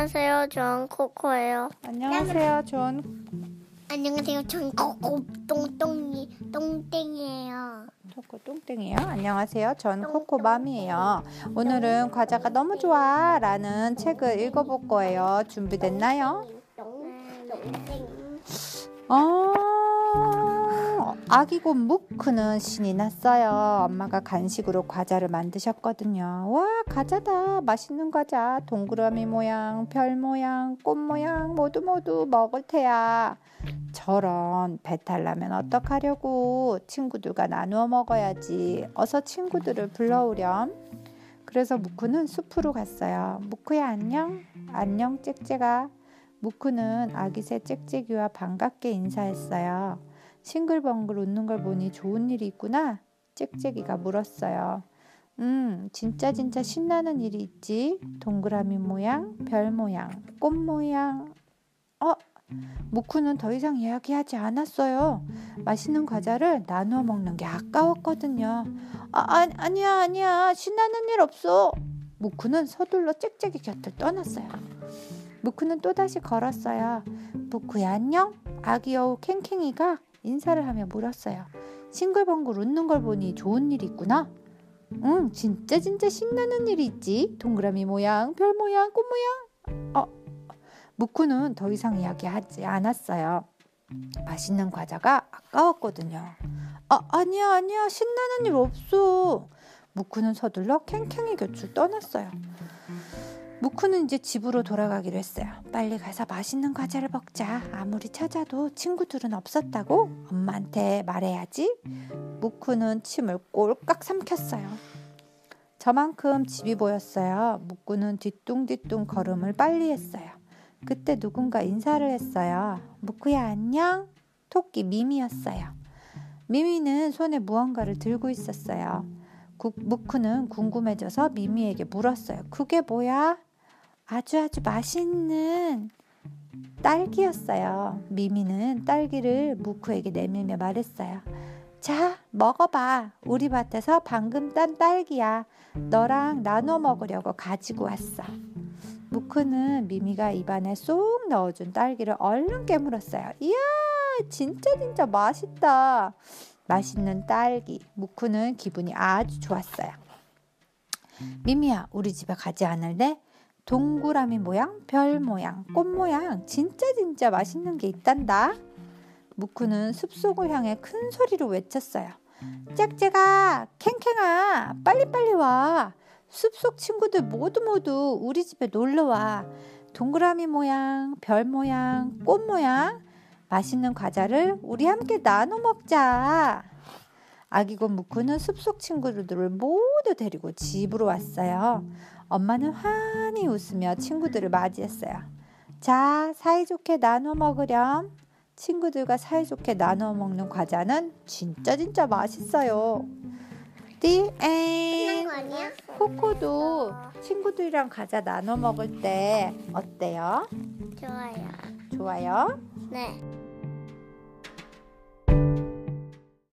안녕하세요. 전 코코예요. 안녕하세요. 전 안녕하세요. 전 코코 똥똥이 똥땡이에요. 코코 똥땡이에요. 안녕하세요. 전 코코맘이에요. 오늘은 과자가 너무 좋아라는 책을 읽어볼 거예요. 준비됐나요? 어, 아기 곰 무크는 신이 났어요. 엄마가 간식으로 과자를 만드셨거든요. 와, 과자다. 맛있는 과자. 동그라미 모양, 별 모양, 꽃 모양 모두 모두 먹을 테야. 저런 배탈 나면 어떡하려고 친구들과 나누어 먹어야지. 어서 친구들을 불러오렴. 그래서 무크는 숲으로 갔어요. 무크야 안녕. 안녕 짹짹아. 무크는 아기 새 짹짹이와 반갑게 인사했어요. 싱글벙글 웃는 걸 보니 좋은 일이 있구나. 짹짹이가 물었어요. 음, 진짜 진짜 신나는 일이 있지. 동그라미 모양, 별 모양, 꽃 모양. 어, 무쿠는 더 이상 이야기하지 않았어요. 맛있는 과자를 나누어 먹는 게 아까웠거든요. 아, 아 아니야, 아니야. 신나는 일 없어. 무쿠는 서둘러 짹짹이 곁을 떠났어요. 무쿠는 또다시 걸었어요. 무쿠야 안녕? 아기 여우 캥캥이가 인사를 하며 물었어요. 싱글벙글 웃는 걸 보니 좋은 일이 있구나. 응, 진짜 진짜 신나는 일이 있지. 동그라미 모양, 별 모양, 꽃 모양. 어, 무쿠는 더 이상 이야기하지 않았어요. 맛있는 과자가 아까웠거든요. 아, 아니야, 아니야. 신나는 일 없어. 무쿠는 서둘러 캥캥이 곁을 떠났어요. 무쿠는 이제 집으로 돌아가기로 했어요. 빨리 가서 맛있는 과자를 먹자. 아무리 찾아도 친구들은 없었다고 엄마한테 말해야지. 무쿠는 침을 꼴깍 삼켰어요. 저만큼 집이 보였어요. 무쿠는 뒤뚱뒤뚱 걸음을 빨리 했어요. 그때 누군가 인사를 했어요. 무쿠야 안녕? 토끼 미미였어요. 미미는 손에 무언가를 들고 있었어요. 구, 무쿠는 궁금해져서 미미에게 물었어요. 그게 뭐야? 아주 아주 맛있는 딸기였어요. 미미는 딸기를 무쿠에게 내밀며 말했어요. 자, 먹어봐. 우리 밭에서 방금 딴 딸기야. 너랑 나눠 먹으려고 가지고 왔어. 무쿠는 미미가 입안에 쏙 넣어준 딸기를 얼른 깨물었어요. 이야, 진짜 진짜 맛있다. 맛있는 딸기. 무쿠는 기분이 아주 좋았어요. 미미야, 우리 집에 가지 않을래? 동그라미 모양, 별 모양, 꽃 모양 진짜 진짜 맛있는 게 있단다. 무쿠는 숲속을 향해 큰 소리로 외쳤어요. 짹짹아, 캥캥아, 빨리빨리 와. 숲속 친구들 모두 모두 우리 집에 놀러 와. 동그라미 모양, 별 모양, 꽃 모양, 맛있는 과자를 우리 함께 나눠 먹자. 아기곰 무쿠는 숲속 친구들을 모두 데리고 집으로 왔어요. 엄마는 환히 웃으며 친구들을 맞이했어요. 자, 사이좋게 나눠 먹으렴. 친구들과 사이좋게 나눠 먹는 과자는 진짜 진짜 맛있어요. The end. 코코도 친구들이랑 과자 나눠 먹을 때 어때요? 좋아요. 좋아요? 네.